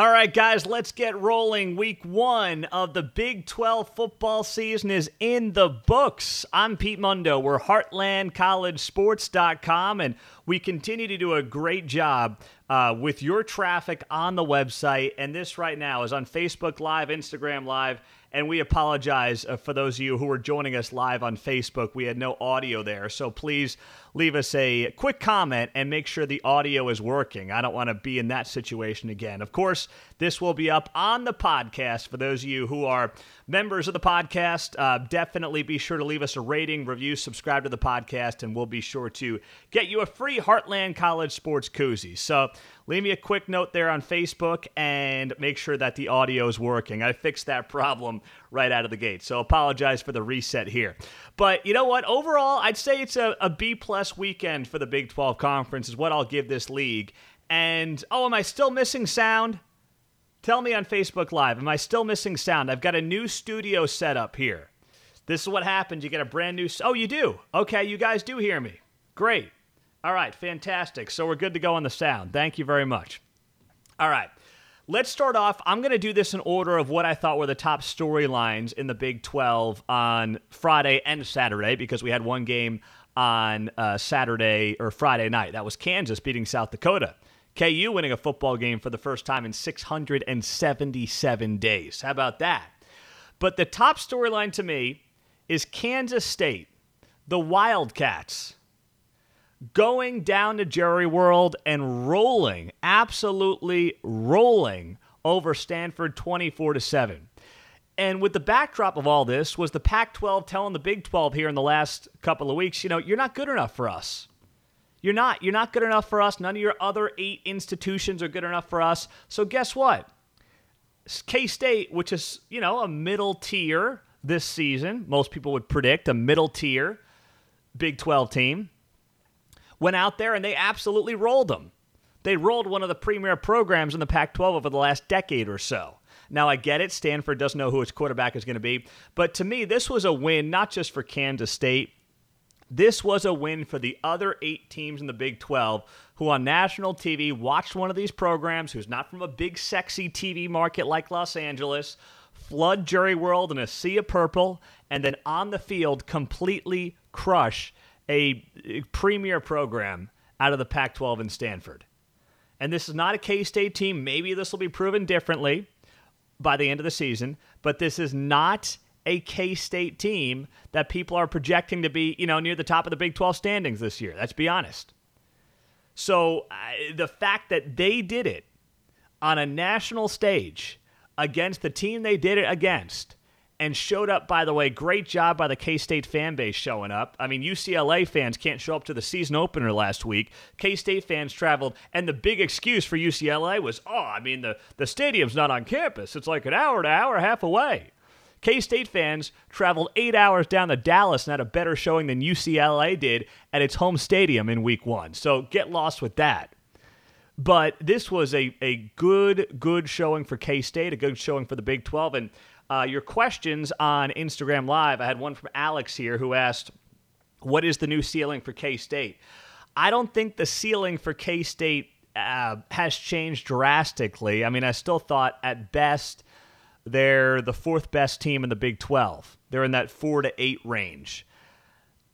All right, guys, let's get rolling. Week one of the Big 12 football season is in the books. I'm Pete Mundo. We're HeartlandCollegeSports.com, and we continue to do a great job uh, with your traffic on the website. And this right now is on Facebook Live, Instagram Live, and we apologize uh, for those of you who are joining us live on Facebook. We had no audio there. So please leave us a quick comment and make sure the audio is working. I don't want to be in that situation again. Of course, this will be up on the podcast for those of you who are members of the podcast. Uh, definitely be sure to leave us a rating, review, subscribe to the podcast, and we'll be sure to get you a free Heartland College Sports Koozie. So leave me a quick note there on Facebook and make sure that the audio is working. I fixed that problem right out of the gate. So apologize for the reset here. But you know what? Overall, I'd say it's a, a B plus weekend for the Big 12 Conference, is what I'll give this league. And oh, am I still missing sound? Tell me on Facebook Live, am I still missing sound? I've got a new studio set up here. This is what happens. You get a brand new. Oh, you do? Okay, you guys do hear me. Great. All right, fantastic. So we're good to go on the sound. Thank you very much. All right. Let's start off. I'm going to do this in order of what I thought were the top storylines in the Big 12 on Friday and Saturday because we had one game on uh, Saturday or Friday night. That was Kansas beating South Dakota. KU winning a football game for the first time in 677 days. How about that? But the top storyline to me is Kansas State, the Wildcats going down to Jerry World and rolling, absolutely rolling over Stanford 24 to 7. And with the backdrop of all this was the Pac 12 telling the Big 12 here in the last couple of weeks, you know, you're not good enough for us. You're not. You're not good enough for us. None of your other eight institutions are good enough for us. So guess what? K State, which is, you know, a middle tier this season, most people would predict a middle tier Big 12 team, went out there and they absolutely rolled them. They rolled one of the premier programs in the Pac 12 over the last decade or so. Now, I get it. Stanford doesn't know who its quarterback is going to be. But to me, this was a win, not just for Kansas State. This was a win for the other eight teams in the Big 12 who on national TV watched one of these programs who's not from a big, sexy TV market like Los Angeles, flood Jerry World in a sea of purple, and then on the field completely crush a premier program out of the Pac 12 in Stanford. And this is not a K State team. Maybe this will be proven differently by the end of the season, but this is not a K State team that people are projecting to be, you know, near the top of the Big 12 standings this year. Let's be honest. So uh, the fact that they did it on a national stage against the team they did it against and showed up, by the way, great job by the K State fan base showing up. I mean, UCLA fans can't show up to the season opener last week. K State fans traveled, and the big excuse for UCLA was, oh, I mean, the, the stadium's not on campus. It's like an hour to hour and a half away. K State fans traveled eight hours down to Dallas and had a better showing than UCLA did at its home stadium in week one. So get lost with that. But this was a, a good, good showing for K State, a good showing for the Big 12. And uh, your questions on Instagram Live. I had one from Alex here who asked, What is the new ceiling for K State? I don't think the ceiling for K State uh, has changed drastically. I mean, I still thought at best they're the fourth best team in the Big 12. They're in that four to eight range.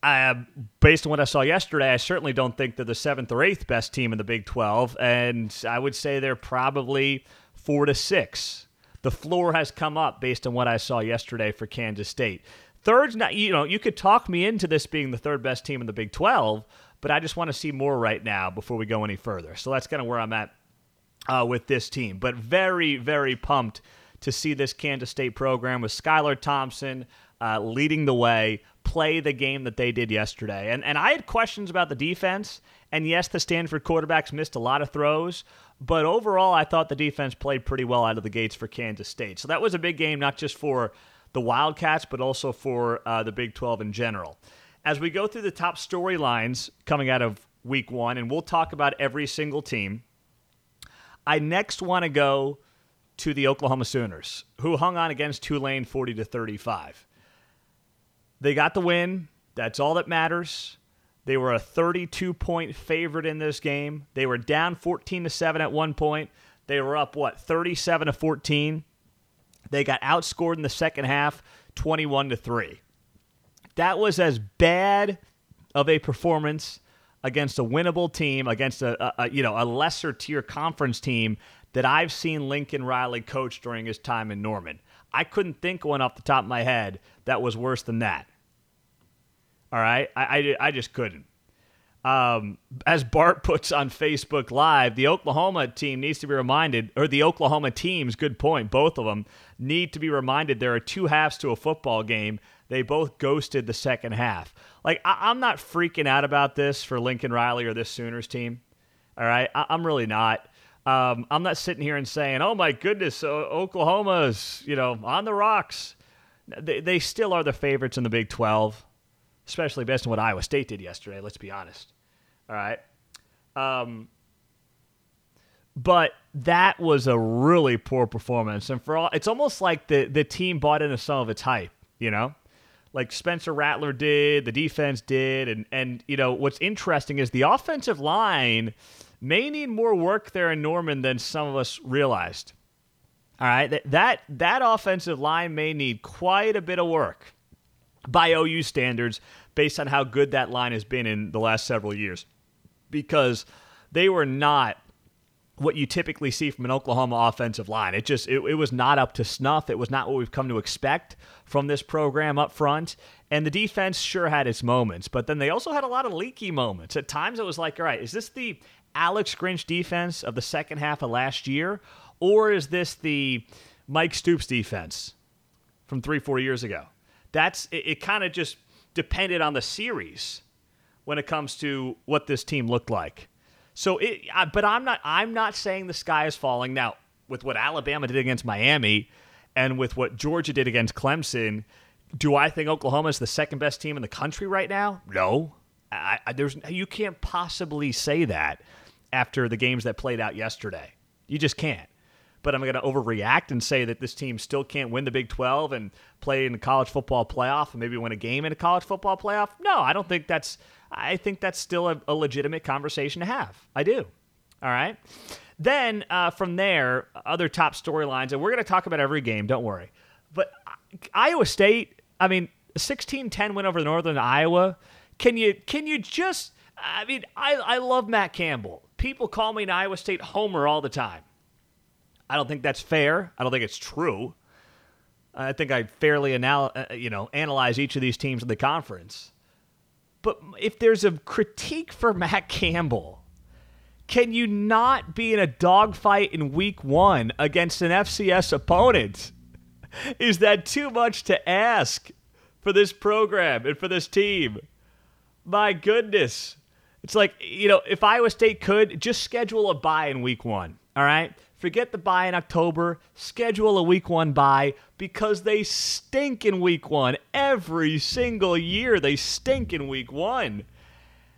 Uh, based on what I saw yesterday, I certainly don't think they're the seventh or eighth best team in the Big 12. And I would say they're probably four to six the floor has come up based on what I saw yesterday for Kansas State. Third's not, you know, you could talk me into this being the third best team in the Big 12, but I just want to see more right now before we go any further. So that's kind of where I'm at uh, with this team. But very, very pumped to see this Kansas State program with Skylar Thompson uh, leading the way, play the game that they did yesterday. And and I had questions about the defense. And yes, the Stanford quarterbacks missed a lot of throws, but overall, I thought the defense played pretty well out of the gates for Kansas State. So that was a big game, not just for the Wildcats, but also for uh, the Big 12 in general. As we go through the top storylines coming out of week one, and we'll talk about every single team, I next want to go to the Oklahoma Sooners, who hung on against Tulane 40 to 35. They got the win. That's all that matters. They were a 32 point favorite in this game. They were down 14 to 7 at one point. They were up what 37 to 14. They got outscored in the second half 21 to 3. That was as bad of a performance against a winnable team, against a, a, you know a lesser tier conference team that I've seen Lincoln Riley coach during his time in Norman. I couldn't think one off the top of my head that was worse than that. All right, I, I, I just couldn't. Um, as Bart puts on Facebook Live, the Oklahoma team needs to be reminded, or the Oklahoma teams, good point, both of them need to be reminded there are two halves to a football game. They both ghosted the second half. Like, I, am not freaking out about this for Lincoln Riley or this Sooners team. All right, I, am really not. Um, I'm not sitting here and saying, "Oh my goodness, Oklahoma's you know on the rocks." They, they still are the favorites in the Big 12, especially based on what Iowa State did yesterday. Let's be honest. All right. Um, but that was a really poor performance, and for all, it's almost like the the team bought into some of its hype. You know, like Spencer Rattler did, the defense did, and and you know what's interesting is the offensive line may need more work there in Norman than some of us realized. All right, that that, that offensive line may need quite a bit of work by OU standards based on how good that line has been in the last several years because they were not what you typically see from an Oklahoma offensive line. It just it, it, was not up to snuff. It was not what we've come to expect from this program up front. And the defense sure had its moments, but then they also had a lot of leaky moments. At times it was like, all right, is this the Alex Grinch defense of the second half of last year, or is this the Mike Stoops defense from three, four years ago? That's it, it kind of just depended on the series when it comes to what this team looked like. So, it, but I'm not. I'm not saying the sky is falling now. With what Alabama did against Miami, and with what Georgia did against Clemson, do I think Oklahoma is the second best team in the country right now? No. I, I, there's you can't possibly say that after the games that played out yesterday. You just can't. But I'm going to overreact and say that this team still can't win the Big 12 and play in the college football playoff and maybe win a game in a college football playoff. No, I don't think that's I think that's still a, a legitimate conversation to have. I do. All right. Then uh, from there, other top storylines, and we're going to talk about every game, don't worry. But Iowa State, I mean, 16 10 win over Northern Iowa. Can you can you just I mean, I, I love Matt Campbell. People call me an Iowa State homer all the time. I don't think that's fair. I don't think it's true. I think I fairly anal- uh, you know analyze each of these teams in the conference. But if there's a critique for Matt Campbell, can you not be in a dogfight in week one against an FCS opponent? Is that too much to ask for this program and for this team? My goodness. It's like, you know, if Iowa State could, just schedule a bye in week one. All right? Forget the bye in October. Schedule a week one bye because they stink in week one. Every single year, they stink in week one.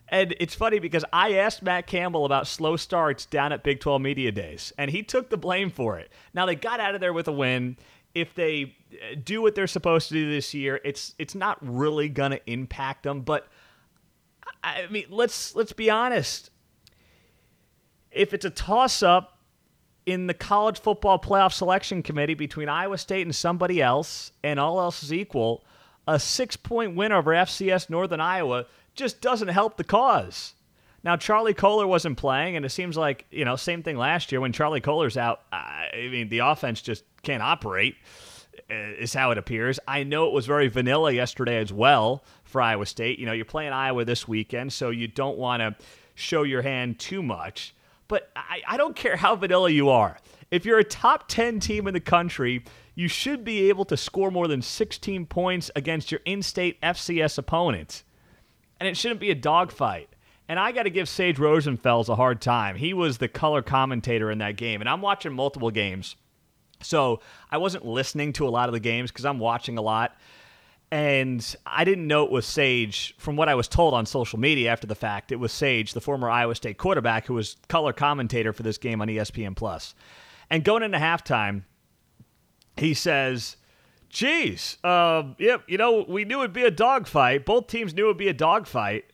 And it's funny because I asked Matt Campbell about slow starts down at Big 12 Media Days, and he took the blame for it. Now, they got out of there with a win. If they uh, do what they're supposed to do this year, it's it's not really going to impact them. But I mean, let's let's be honest. If it's a toss up, in the college football playoff selection committee between Iowa State and somebody else, and all else is equal, a six point win over FCS Northern Iowa just doesn't help the cause. Now, Charlie Kolar wasn't playing, and it seems like, you know, same thing last year when Charlie Kolar's out. I mean, the offense just can't operate, uh, is how it appears. I know it was very vanilla yesterday as well for Iowa State. You know, you're playing Iowa this weekend, so you don't want to show your hand too much. But I, I don't care how vanilla you are. If you're a top 10 team in the country, you should be able to score more than 16 points against your in state FCS opponent. And it shouldn't be a dogfight. And I got to give Sage Rosenfels a hard time. He was the color commentator in that game. And I'm watching multiple games. So I wasn't listening to a lot of the games because I'm watching a lot. And I didn't know it was Sage. From what I was told on social media after the fact, it was Sage, the former Iowa State quarterback, who was color commentator for this game on ESPN Plus. And going into halftime, he says, "Geez, uh, yep, you know, we knew it'd be a dogfight. Both teams knew it'd be a dogfight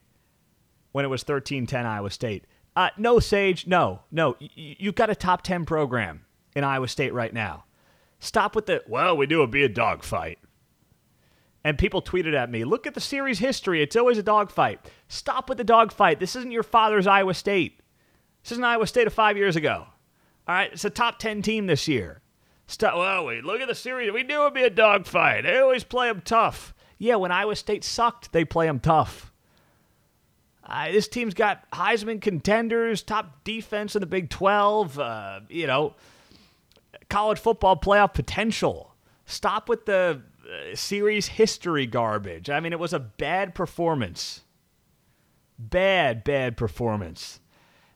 when it was 13-10 Iowa State. Uh, no, Sage, no, no. Y- you've got a top 10 program in Iowa State right now. Stop with the, well, we knew it'd be a dogfight. And people tweeted at me, look at the series history. It's always a dogfight. Stop with the dogfight. This isn't your father's Iowa State. This isn't Iowa State of five years ago. All right, it's a top 10 team this year. Stop, well, wait, look at the series. We knew it would be a dogfight. They always play them tough. Yeah, when Iowa State sucked, they play them tough. Uh, this team's got Heisman contenders, top defense in the Big 12, uh, you know, college football playoff potential. Stop with the Uh, series history garbage. I mean, it was a bad performance. Bad, bad performance.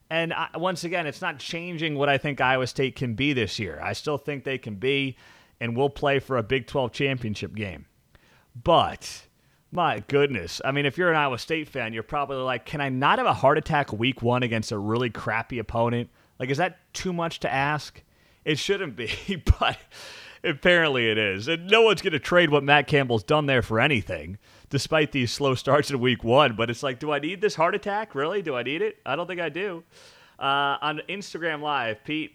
And I, once again, it's not changing what I think Iowa State can be this year. I still think they can be and will play for a Big 12 championship game. But my goodness. I mean, if you're an Iowa State fan, you're probably like, can I not have a heart attack week one against a really crappy opponent? Like, is that too much to ask? It shouldn't be, but apparently it is. And no one's going to trade what Matt Campbell's done there for anything, despite these slow starts in week one. But it's like, do I need this heart attack? Really? Do I need it? I don't think I do. Uh, on Instagram Live, Pete,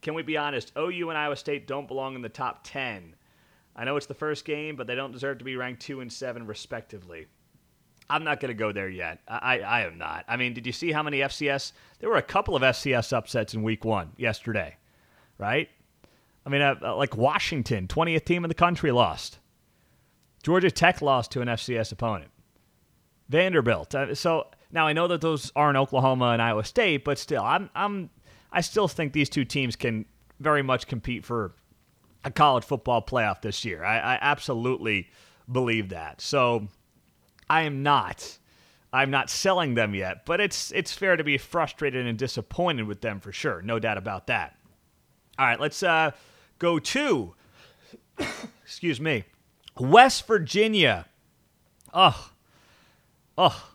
can we be honest? OU and Iowa State don't belong in the top 10 I know it's the first game, but they don't deserve to be ranked two and seven respectively. I'm not going to go there yet. I, I am not. I mean, did you see how many FCS? There were a couple of FCS upsets in week one yesterday, right? I mean, uh, uh like Washington, 20th team in the country, lost. Georgia Tech lost to an FCS opponent. Vanderbilt. Uh, so now I know that those aren't Oklahoma and Iowa State, but still, I'm, I'm, I still think these two teams can very much compete for a college football playoff this year. I, I absolutely believe that. So I am not. I'm not selling them yet, but it's it's fair to be frustrated and disappointed with them for sure. No doubt about that. All right, let's uh, go to excuse me, West Virginia. Oh, oh.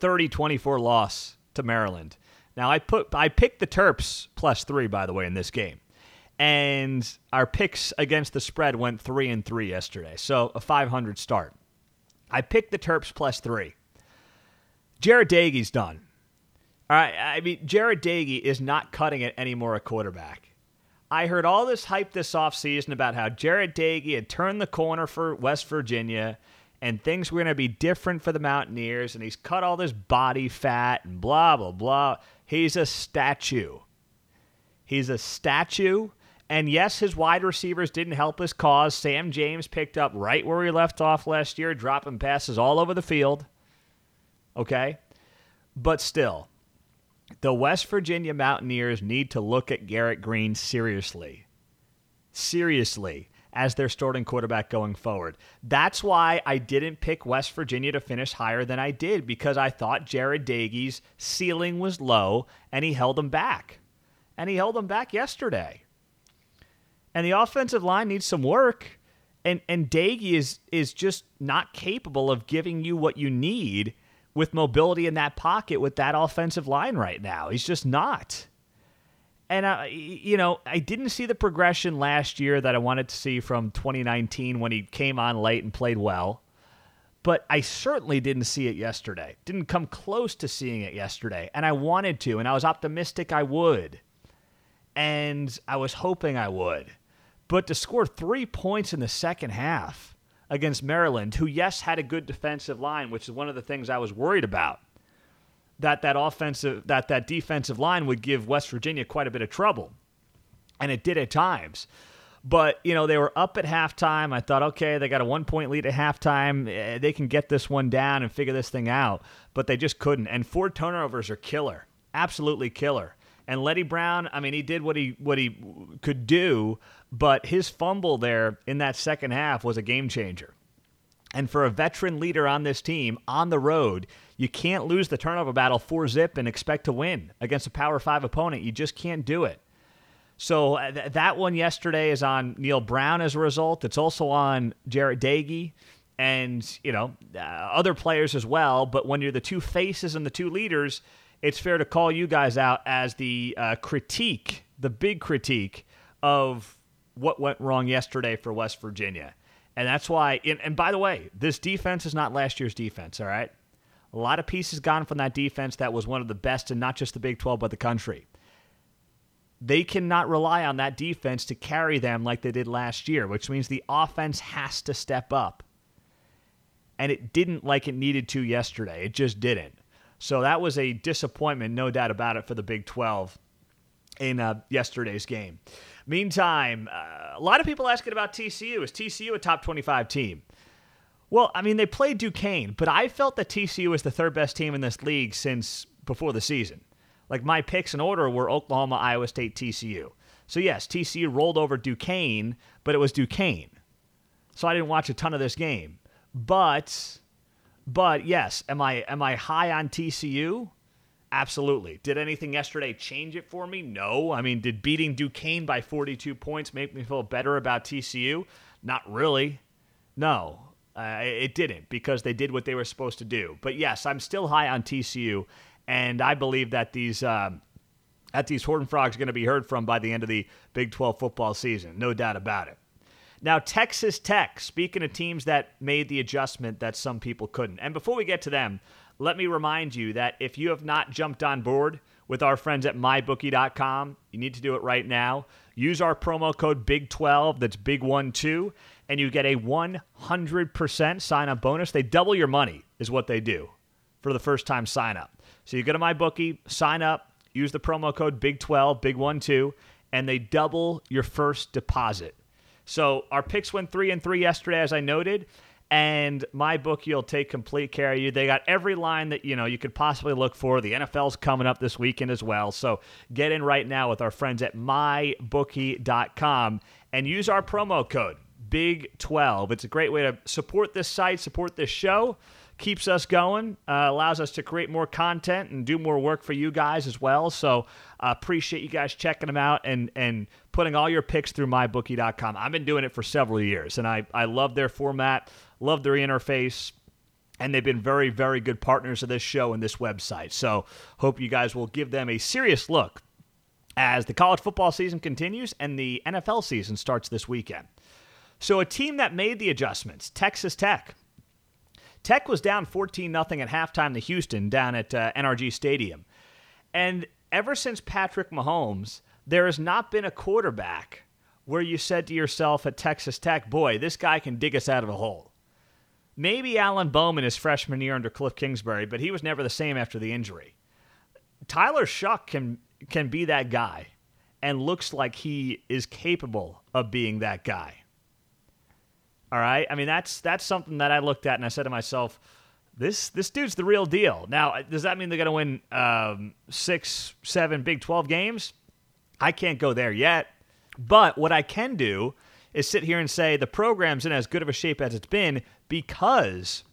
30-24 loss to Maryland. Now I put I picked the Terps plus three by the way in this game and our picks against the spread went three and three yesterday, so a 500 start. I picked the Terps plus three. Jarret Doege's done. All right, I mean Jarret Doege is not cutting it anymore at quarterback. I heard all this hype this offseason about how Jarret Doege had turned the corner for West Virginia and things were going to be different for the Mountaineers, and he's cut all this body fat and blah, blah, blah. He's a statue. He's a statue and yes, his wide receivers didn't help his cause. Sam James picked up right where he left off last year, dropping passes all over the field. Okay? But still, the West Virginia Mountaineers need to look at Garrett Greene seriously. Seriously, as their starting quarterback going forward. That's why I didn't pick West Virginia to finish higher than I did, because I thought Jarret Doege's ceiling was low and he held them back. And he held them back yesterday and the offensive line needs some work. And and Doege is is just not capable of giving you what you need with mobility in that pocket with that offensive line right now. He's just not. And I, you know, I didn't see the progression last year that I wanted to see from 2019 when he came on late and played well. But I certainly didn't see it yesterday. Didn't come close to seeing it yesterday, and I wanted to, and I was optimistic I would. And I was hoping I would. But to score three points in the second half against Maryland, who, yes, had a good defensive line, which is one of the things I was worried about, that that offensive, that that defensive line would give West Virginia quite a bit of trouble. And it did at times. But, you know, they were up at halftime. I thought, okay, they got a one point lead at halftime. Eh, they can get this one down and figure this thing out. But they just couldn't. And four turnovers are killer. Absolutely killer. And Leddie Brown, I mean, he did what he what he could do, but his fumble there in that second half was a game changer. And for a veteran leader on this team on the road, you can't lose the turnover battle four zip and expect to win against a Power Five opponent. You just can't do it. So uh, th- that one yesterday is on Neal Brown as a result. It's also on Jarret Doege and you know uh, other players as well. But when you're the two faces and the two leaders, it's fair to call you guys out as the uh, critique, the big critique of what went wrong yesterday for West Virginia. And that's why, and, and by the way, this defense is not last year's defense, all right? A lot of pieces gone from that defense that was one of the best in not just the Big 12, but the country. They cannot rely on that defense to carry them like they did last year, which means the offense has to step up. And it didn't like it needed to yesterday. It just didn't. So that was a disappointment, no doubt about it, for the Big 12 in uh, yesterday's game. Meantime, uh, a lot of people asking about TCU. Is TCU a top 25 team? Well, I mean, they played Duquesne, but I felt that TCU was the third best team in this league since before the season. Like my picks in order were Oklahoma, Iowa State, TCU. So yes, TCU rolled over Duquesne, but it was Duquesne. So I didn't watch a ton of this game. But but yes, am I am I high on TCU? Absolutely. Did anything yesterday change it for me? No. I mean, did beating Duquesne by 42 points make me feel better about TCU? Not really. No. Uh, it didn't because they did what they were supposed to do. But yes, I'm still high on TCU, and I believe that these um, that these Horned Frogs are going to be heard from by the end of the Big 12 football season, no doubt about it. Now, Texas Tech, speaking of teams that made the adjustment that some people couldn't. And before we get to them, let me remind you that if you have not jumped on board with our friends at mybookie.com, you need to do it right now. Use our promo code BIG12, that's BIG12, and you get a 100% sign up bonus. They double your money, is what they do for the first time sign up. So you go to MyBookie, sign up, use the promo code BIG12, BIG12, and they double your first deposit. So our picks went three and three yesterday, as I noted. And my book, you'll take complete care of you. They got every line that you know you could possibly look for. The NFL's coming up this weekend as well. So get in right now with our friends at mybookie.com and use our promo code Big12. It's a great way to support this site, support this show, keeps us going, uh, allows us to create more content and do more work for you guys as well. So uh, appreciate you guys checking them out and and putting all your picks through mybookie.com. I've been doing it for several years, and I I love their format, love their interface. And they've been very, very good partners of this show and this website. So, hope you guys will give them a serious look as the college football season continues and the NFL season starts this weekend. So, a team that made the adjustments, Texas Tech. Tech was down 14 0 at halftime to Houston down at uh, NRG Stadium. And ever since Patrick Mahomes, there has not been a quarterback where you said to yourself at Texas Tech, boy, this guy can dig us out of a hole. Maybe Alan Bowman his freshman year under Cliff Kingsbury, but he was never the same after the injury. Tyler Shough can can be that guy and looks like he is capable of being that guy. All right. I mean, that's that's something that I looked at and I said to myself, this this dude's the real deal. Now, does that mean they're going to win um, six, seven Big Twelve games? I can't go there yet. But what I can do is sit here and say the program's in as good of a shape as it's been because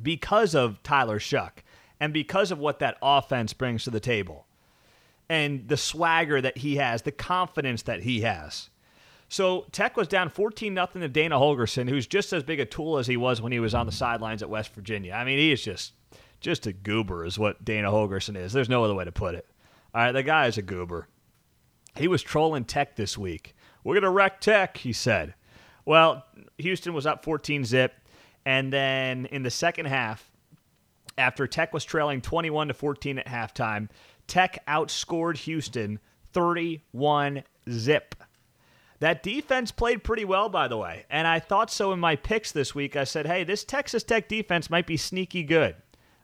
because of Tyler Shough and because of what that offense brings to the table and the swagger that he has, the confidence that he has. So Tech was down 14 nothing to Dana Holgorsen, who's just as big a tool as he was when he was on the sidelines at West Virginia. I mean, he is just just a goober is what Dana Holgorsen is. There's no other way to put it. All right, the guy is a goober. He was trolling Tech this week. We're going to wreck Tech, he said. Well, Houston was up 14 zip, and then in the second half, after Tech was trailing 21 to 14 at halftime, Tech outscored Houston 31 zip. That defense played pretty well, by the way. And I thought so in my picks this week. I said, hey, this Texas Tech defense might be sneaky good.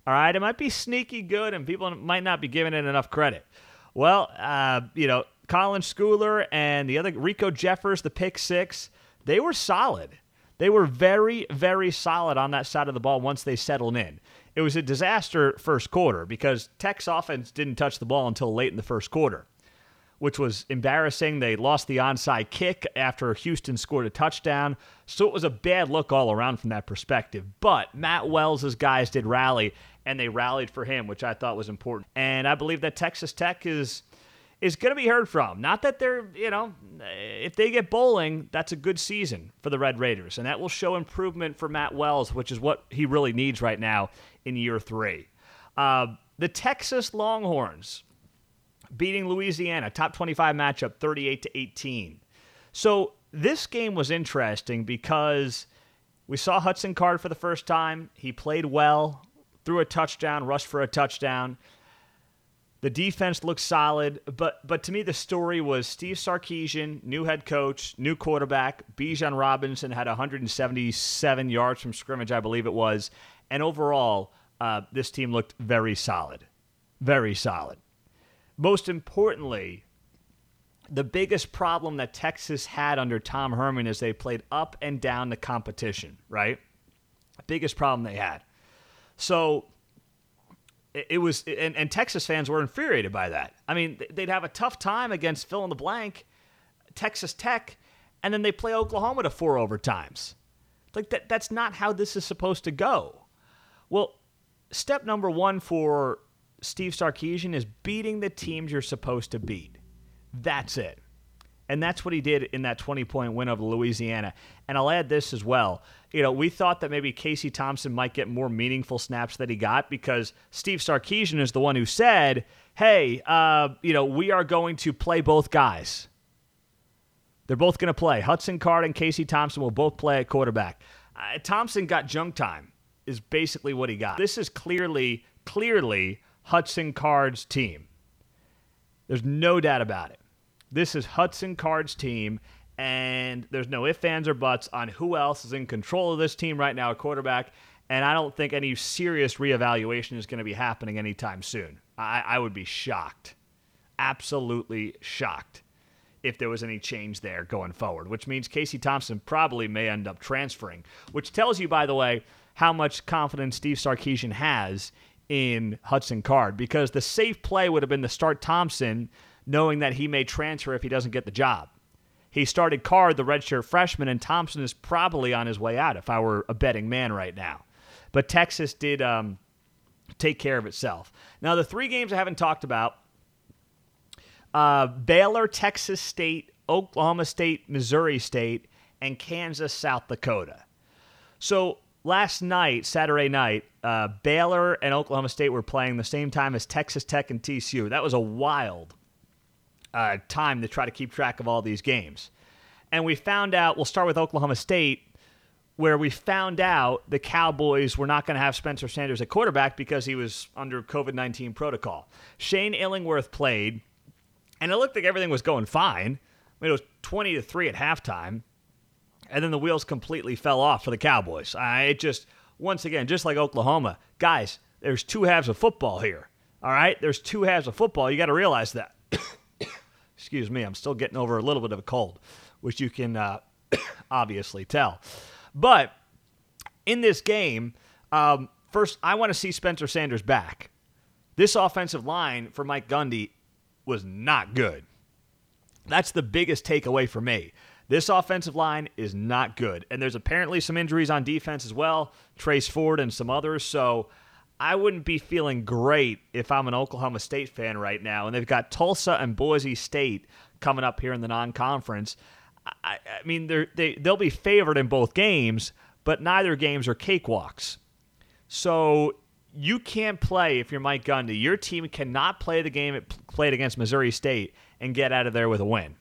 All right, it might be sneaky good, and people might not be giving it enough credit. Well, uh, you know, Colin Schooler and the other Riko Jeffers, the pick six, they were solid. They were very, very solid on that side of the ball once they settled in. It was a disaster first quarter because Tech's offense didn't touch the ball until late in the first quarter which was embarrassing. They lost the onside kick after Houston scored a touchdown. So it was a bad look all around from that perspective. But Matt Wells' guys did rally, and they rallied for him, which I thought was important. And I believe that Texas Tech is is going to be heard from. Not that they're, you know, if they get bowling, that's a good season for the Red Raiders. And that will show improvement for Matt Wells, which is what he really needs right now in year three. Uh, the Texas Longhorns beating Louisiana, top 25 matchup, 38 to 18. So this game was interesting because we saw Hudson Card for the first time. He played well, threw a touchdown, rushed for a touchdown. The defense looked solid, but but to me the story was Steve Sarkisian, new head coach, new quarterback. Bijan Robinson had 177 yards from scrimmage, I believe it was, and overall, uh, this team looked very solid, very solid. Most importantly, the biggest problem that Texas had under Tom Herman is they played up and down the competition, right? Biggest problem they had. So it was, and, and Texas fans were infuriated by that. I mean, they'd have a tough time against fill in the blank, Texas Tech, and then they play Oklahoma to four overtimes. Like that, that's not how this is supposed to go. Well, step number one for Steve Sarkisian is beating the teams you're supposed to beat. That's it. And that's what he did in that 20 point win over Louisiana. And I'll add this as well. You know, we thought that maybe Casey Thompson might get more meaningful snaps that he got because Steve Sarkisian is the one who said, hey, uh, you know, we are going to play both guys. They're both going to play. Hudson Card and Casey Thompson will both play at quarterback. Uh, Thompson got junk time, is basically what he got. This is clearly, clearly Hudson Card's team. There's no doubt about it. This is Hudson Card's team, and there's no ifs, ands, or buts on who else is in control of this team right now at quarterback. And I don't think any serious reevaluation is going to be happening anytime soon. I, I would be shocked, absolutely shocked, if there was any change there going forward, which means Casey Thompson probably may end up transferring, which tells you, by the way, how much confidence Steve Sarkisian has in Hudson Card because the safe play would have been to start Thompson knowing that he may transfer if he doesn't get the job. He started Card, the redshirt freshman, and Thompson is probably on his way out if I were a betting man right now. But Texas did um, take care of itself. Now, the three games I haven't talked about uh, Baylor, Texas State, Oklahoma State, Missouri State, and Kansas, South Dakota. So last night, Saturday night, uh, Baylor and Oklahoma State were playing the same time as Texas Tech and TCU. That was a wild uh, time to try to keep track of all these games. And we found out, we'll start with Oklahoma State, where we found out the Cowboys were not going to have Spencer Sanders at quarterback because he was under COVID 19 protocol. Shane Illingworth played, and it looked like everything was going fine. I mean, it was 20 to 3 at halftime, and then the wheels completely fell off for the Cowboys. I, it just, once again, just like Oklahoma, guys, there's two halves of football here. All right? There's two halves of football. You got to realize that. Excuse me, I'm still getting over a little bit of a cold, which you can uh, obviously tell. But in this game, um, first, I want to see Spencer Sanders back. This offensive line for Mike Gundy was not good. That's the biggest takeaway for me. This offensive line is not good. And there's apparently some injuries on defense as well, Trace Ford and some others. So I wouldn't be feeling great if I'm an Oklahoma State fan right now. And they've got Tulsa and Boise State coming up here in the non conference. I, I, mean, they, they'll be favored in both games, but neither games are cakewalks. So you can't play if you're Mike Gundy. Your team cannot play the game it played against Missouri State and get out of there with a win,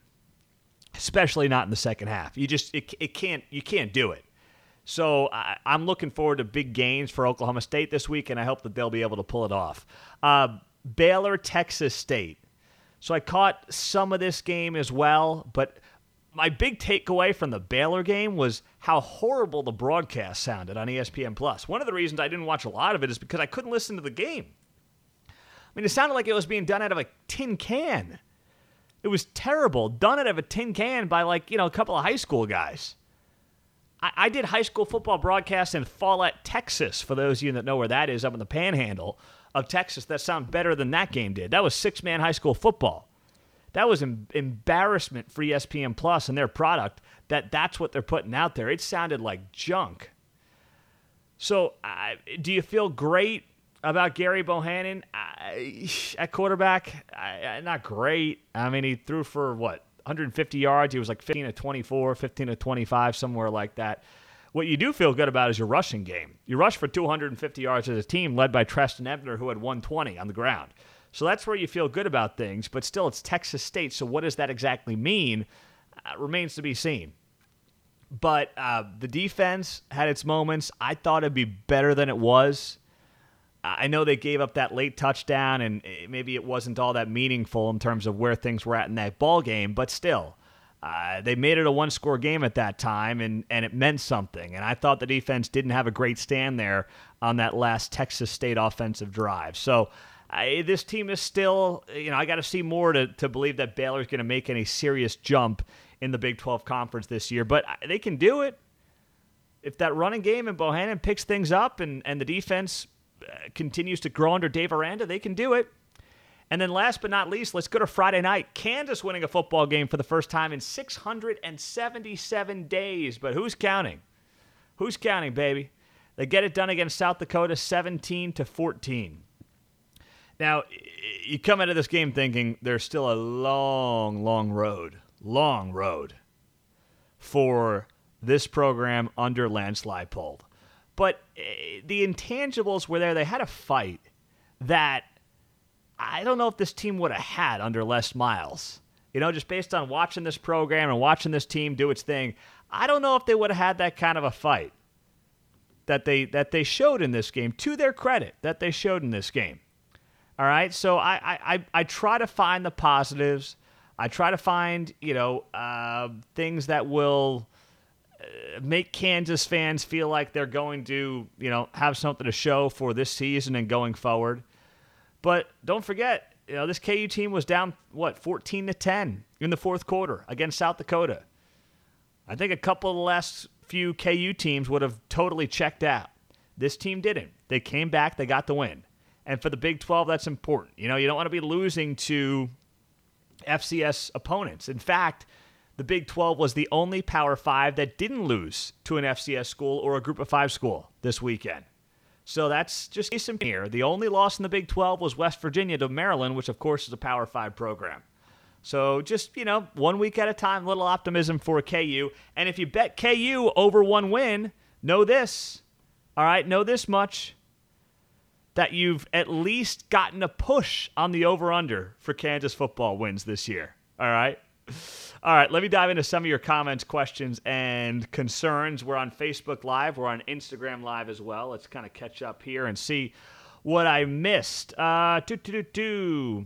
especially not in the second half. You just it, it can't you can't do it. So I, am looking forward to big gains for Oklahoma State this week, and I hope that they'll be able to pull it off. Uh, Baylor, Texas State. So I caught some of this game as well, but my big takeaway from the Baylor game was how horrible the broadcast sounded on ESPN Plus. One of the reasons I didn't watch a lot of it is because I couldn't listen to the game. I mean, it sounded like it was being done out of a tin can. It was terrible, done out of a tin can by like, you know, a couple of high school guys. I, I did high school football broadcasts in Follett, Texas. For those of you that know where that is, up in the Panhandle of Texas, that sound better than that game did. That was six man high school football. That was em- embarrassment for ESPN Plus and their product. That that's what they're putting out there. It sounded like junk. So, uh, do you feel great about Gerry Bohanon uh, at quarterback? Uh, not great. I mean, he threw for what 150 yards. He was like 15 to 24, 15 to 25, somewhere like that. What you do feel good about is your rushing game. You rush for 250 yards as a team, led by Trestan Ebner, who had 120 on the ground. So that's where you feel good about things, but still, it's Texas State. So what does that exactly mean? Uh, remains to be seen. But uh, the defense had its moments. I thought it'd be better than it was. I know they gave up that late touchdown, and maybe it wasn't all that meaningful in terms of where things were at in that ball game, but still. Uh, they made it a one score game at that time, and, and it meant something. And I thought the defense didn't have a great stand there on that last Texas State offensive drive. So I, this team is still, you know, I got to see more to, to believe that Baylor's going to make any serious jump in the Big 12 Conference this year, but they can do it. If that running game and Bohanon picks things up and, and the defense uh, continues to grow under Dave Aranda, they can do it. And then last but not least, let's go to Friday night. Kansas winning a football game for the first time in 677 days. But who's counting? Who's counting, baby? They get it done against South Dakota 17 to 14. Now, you come into this game thinking there's still a long, long road, long road for this program under Lance Leipold. But eh, the intangibles were there. They had a fight that I don't know if this team would have had under Les Miles. You know, just based on watching this program and watching this team do its thing, I don't know if they would have had that kind of a fight that they that they showed in this game. To their credit, that they showed in this game. All right, so I I, I try to find the positives. I try to find you know uh, things that will make Kansas fans feel like they're going to you know have something to show for this season and going forward. But don't forget, you know, this KU team was down what 14 to 10 in the fourth quarter against South Dakota. I think a couple of the last few KU teams would have totally checked out. This team didn't. They came back, they got the win. And for the Big 12, that's important. You know, you don't want to be losing to FCS opponents. In fact, the Big 12 was the only Power 5 that didn't lose to an FCS school or a Group of 5 school this weekend. So that's just some here. The only loss in the Big 12 was West Virginia to Maryland, which of course is a Power 5 program. So just, you know, one week at a time, little optimism for KU. And if you bet KU over one win, know this. All right, know this much that you've at least gotten a push on the over under for Kansas football wins this year. All right. All right, let me dive into some of your comments, questions, and concerns. We're on Facebook Live. We're on Instagram Live as well. Let's kind of catch up here and see what I missed. Uh, doo, doo, doo,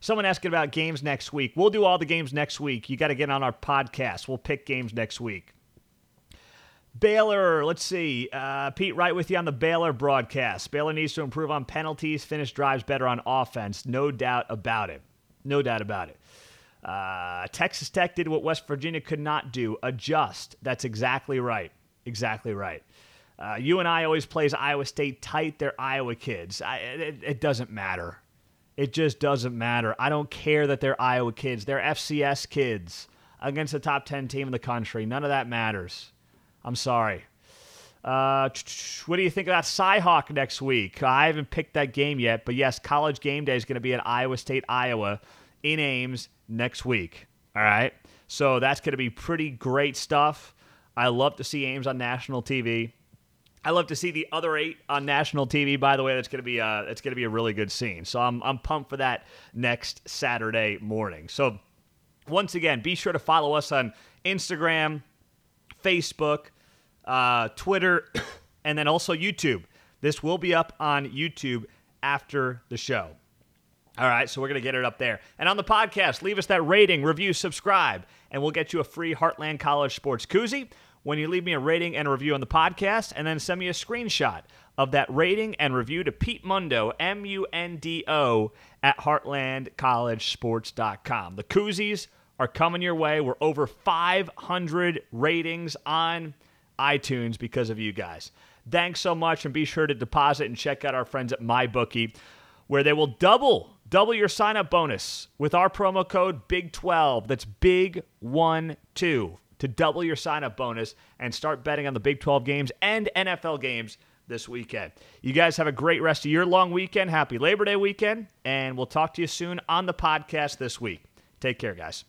Someone asking about games next week. We'll do all the games next week. You got to get on our podcast. We'll pick games next week. Baylor, let's see. Uh, Pete, right with you on the Baylor broadcast. Baylor needs to improve on penalties, finish drives better on offense. No doubt about it. No doubt about it. Uh, Texas Tech did what West Virginia could not do adjust. That's exactly right. Exactly right. Uh, I always plays Iowa State tight. They're Iowa kids. I, it, it doesn't matter. It just doesn't matter. I don't care that they're Iowa kids. They're FCS kids against the top 10 team in the country. None of that matters. I'm sorry. Uh, what do you think about Cyhawk next week? I haven't picked that game yet, but yes, college game day is going to be at Iowa State, Iowa in Ames next week. All right. So that's going to be pretty great stuff. I love to see Ames on national TV. I love to see the other eight on national TV. By the way, that's going to be a, uh, that's to be a really good scene. So I'm I'm pumped for that next Saturday morning. So once again, be sure to follow us on Instagram, Facebook, uh, Twitter, and then also YouTube. This will be up on YouTube after the show. All right, so we're going to get it up there. And on the podcast, leave us that rating, review, subscribe, and we'll get you a free Heartland College Sports koozie when you leave me a rating and a review on the podcast, and then send me a screenshot of that rating and review to Pete Mundo, M U N D O, at heartlandcollegesports.com. The koozies are coming your way. We're over 500 ratings on iTunes because of you guys. Thanks so much, and be sure to deposit and check out our friends at MyBookie, where they will double double your sign up bonus with our promo code BIG12. That's Big One Two to double your sign up bonus and start betting on the Big 12 games and NFL games this weekend. You guys have a great rest of your long weekend. Happy Labor Day weekend, and we'll talk to you soon on the podcast this week. Take care, guys.